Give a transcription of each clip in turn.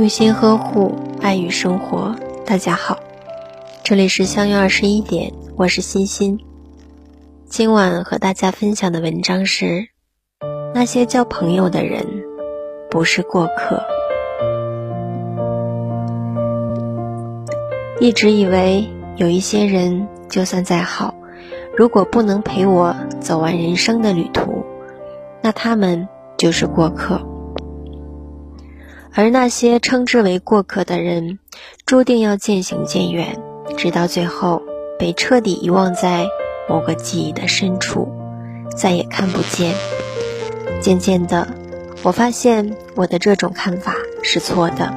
用心呵护，爱与生活。大家好，这里是相约二十一点，我是欣欣。今晚和大家分享的文章是：那些交朋友的人不是过客。一直以为有一些人，就算再好，如果不能陪我走完人生的旅途，那他们就是过客。而那些称之为过客的人，注定要渐行渐远，直到最后被彻底遗忘在某个记忆的深处，再也看不见。渐渐的，我发现我的这种看法是错的。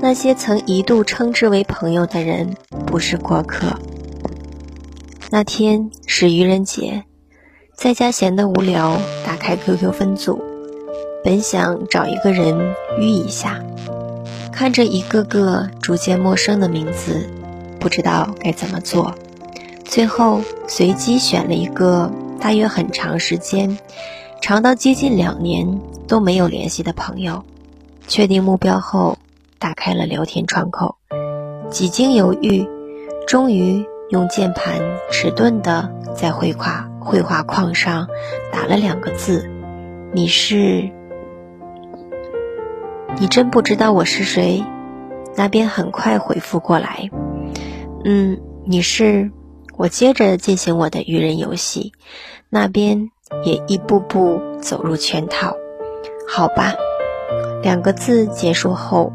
那些曾一度称之为朋友的人，不是过客。那天是愚人节，在家闲得无聊，打开 QQ 分组。本想找一个人约一下，看着一个个逐渐陌生的名字，不知道该怎么做。最后随机选了一个大约很长时间，长到接近两年都没有联系的朋友。确定目标后，打开了聊天窗口，几经犹豫，终于用键盘迟钝的在绘画绘画框上打了两个字：“你是。”你真不知道我是谁？那边很快回复过来，嗯，你是。我接着进行我的愚人游戏，那边也一步步走入圈套。好吧，两个字结束后，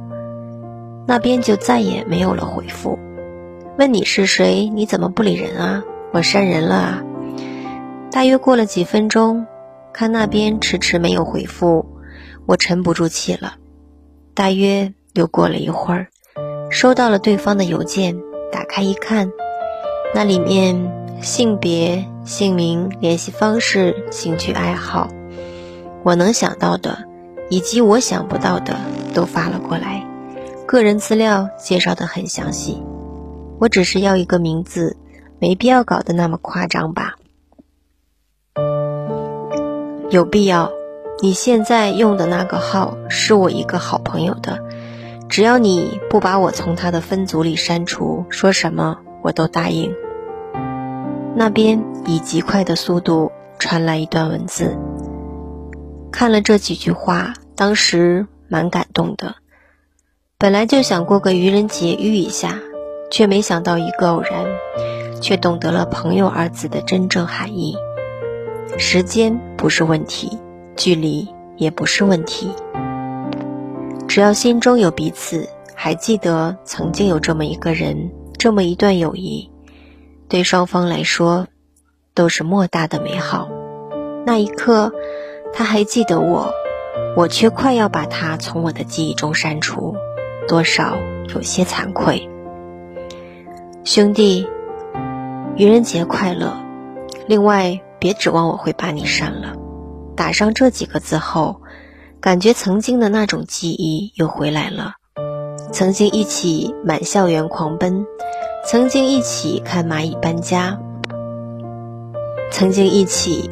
那边就再也没有了回复。问你是谁？你怎么不理人啊？我删人了啊。大约过了几分钟，看那边迟迟没有回复，我沉不住气了。大约又过了一会儿，收到了对方的邮件，打开一看，那里面性别、姓名、联系方式、兴趣爱好，我能想到的，以及我想不到的都发了过来。个人资料介绍的很详细，我只是要一个名字，没必要搞得那么夸张吧？有必要。你现在用的那个号是我一个好朋友的，只要你不把我从他的分组里删除，说什么我都答应。那边以极快的速度传来一段文字，看了这几句话，当时蛮感动的。本来就想过个愚人节遇一下，却没想到一个偶然，却懂得了“朋友”二字的真正含义。时间不是问题。距离也不是问题，只要心中有彼此，还记得曾经有这么一个人，这么一段友谊，对双方来说都是莫大的美好。那一刻，他还记得我，我却快要把他从我的记忆中删除，多少有些惭愧。兄弟，愚人节快乐！另外，别指望我会把你删了。打上这几个字后，感觉曾经的那种记忆又回来了。曾经一起满校园狂奔，曾经一起看蚂蚁搬家，曾经一起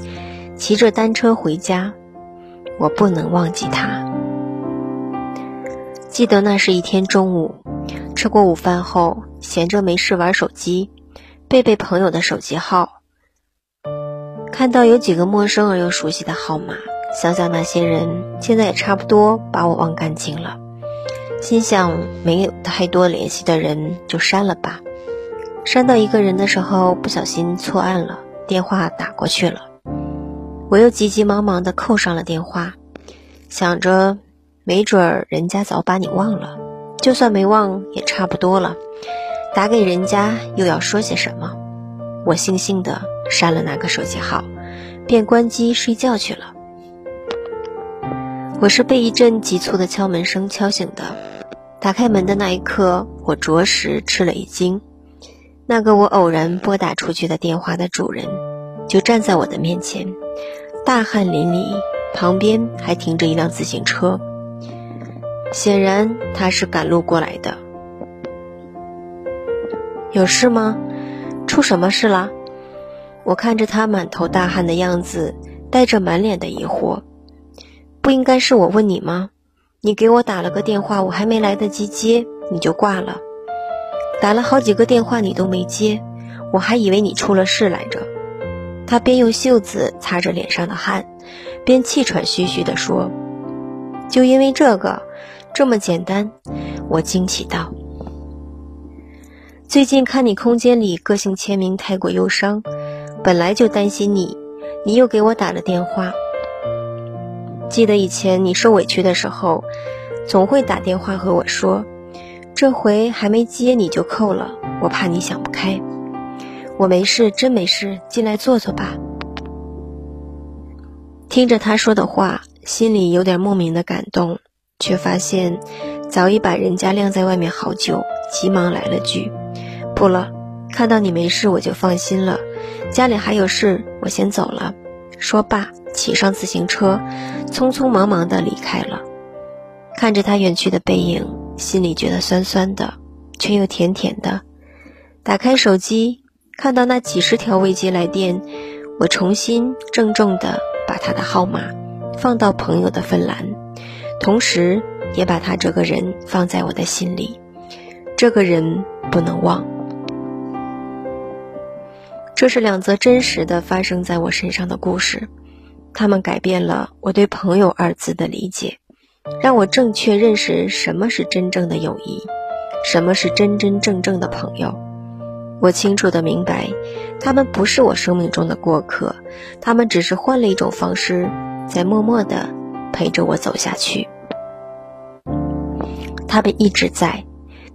骑着单车回家。我不能忘记他。记得那是一天中午，吃过午饭后，闲着没事玩手机，背背朋友的手机号。看到有几个陌生而又熟悉的号码，想想那些人，现在也差不多把我忘干净了。心想没有太多联系的人就删了吧。删到一个人的时候，不小心错按了，电话打过去了。我又急急忙忙地扣上了电话，想着没准儿人家早把你忘了，就算没忘也差不多了。打给人家又要说些什么？我悻悻地删了那个手机号，便关机睡觉去了。我是被一阵急促的敲门声敲醒的。打开门的那一刻，我着实吃了一惊。那个我偶然拨打出去的电话的主人，就站在我的面前，大汗淋漓，旁边还停着一辆自行车。显然他是赶路过来的。有事吗？出什么事了？我看着他满头大汗的样子，带着满脸的疑惑。不应该是我问你吗？你给我打了个电话，我还没来得及接，你就挂了。打了好几个电话你都没接，我还以为你出了事来着。他边用袖子擦着脸上的汗，边气喘吁吁地说：“就因为这个，这么简单。”我惊奇道：“最近看你空间里个性签名太过忧伤，本来就担心你，你又给我打了电话。记得以前你受委屈的时候，总会打电话和我说，这回还没接你就扣了，我怕你想不开。”我没事，真没事，进来坐坐吧。听着他说的话，心里有点莫名的感动，却发现早已把人家晾在外面好久，急忙来了句：“不了，看到你没事，我就放心了。家里还有事，我先走了。”说罢，骑上自行车，匆匆忙忙的离开了。看着他远去的背影，心里觉得酸酸的，却又甜甜的。打开手机。看到那几十条未接来电，我重新郑重地把他的号码放到朋友的分栏，同时也把他这个人放在我的心里。这个人不能忘。这是两则真实的发生在我身上的故事，他们改变了我对“朋友”二字的理解，让我正确认识什么是真正的友谊，什么是真真正正的朋友。我清楚的明白，他们不是我生命中的过客，他们只是换了一种方式，在默默的陪着我走下去。他们一直在，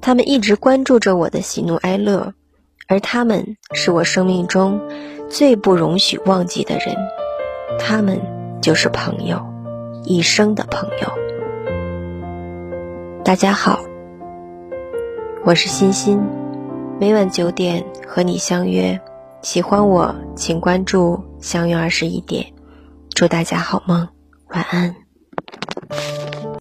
他们一直关注着我的喜怒哀乐，而他们是我生命中最不容许忘记的人。他们就是朋友，一生的朋友。大家好，我是欣欣。每晚九点和你相约，喜欢我请关注相约二十一点，祝大家好梦，晚安。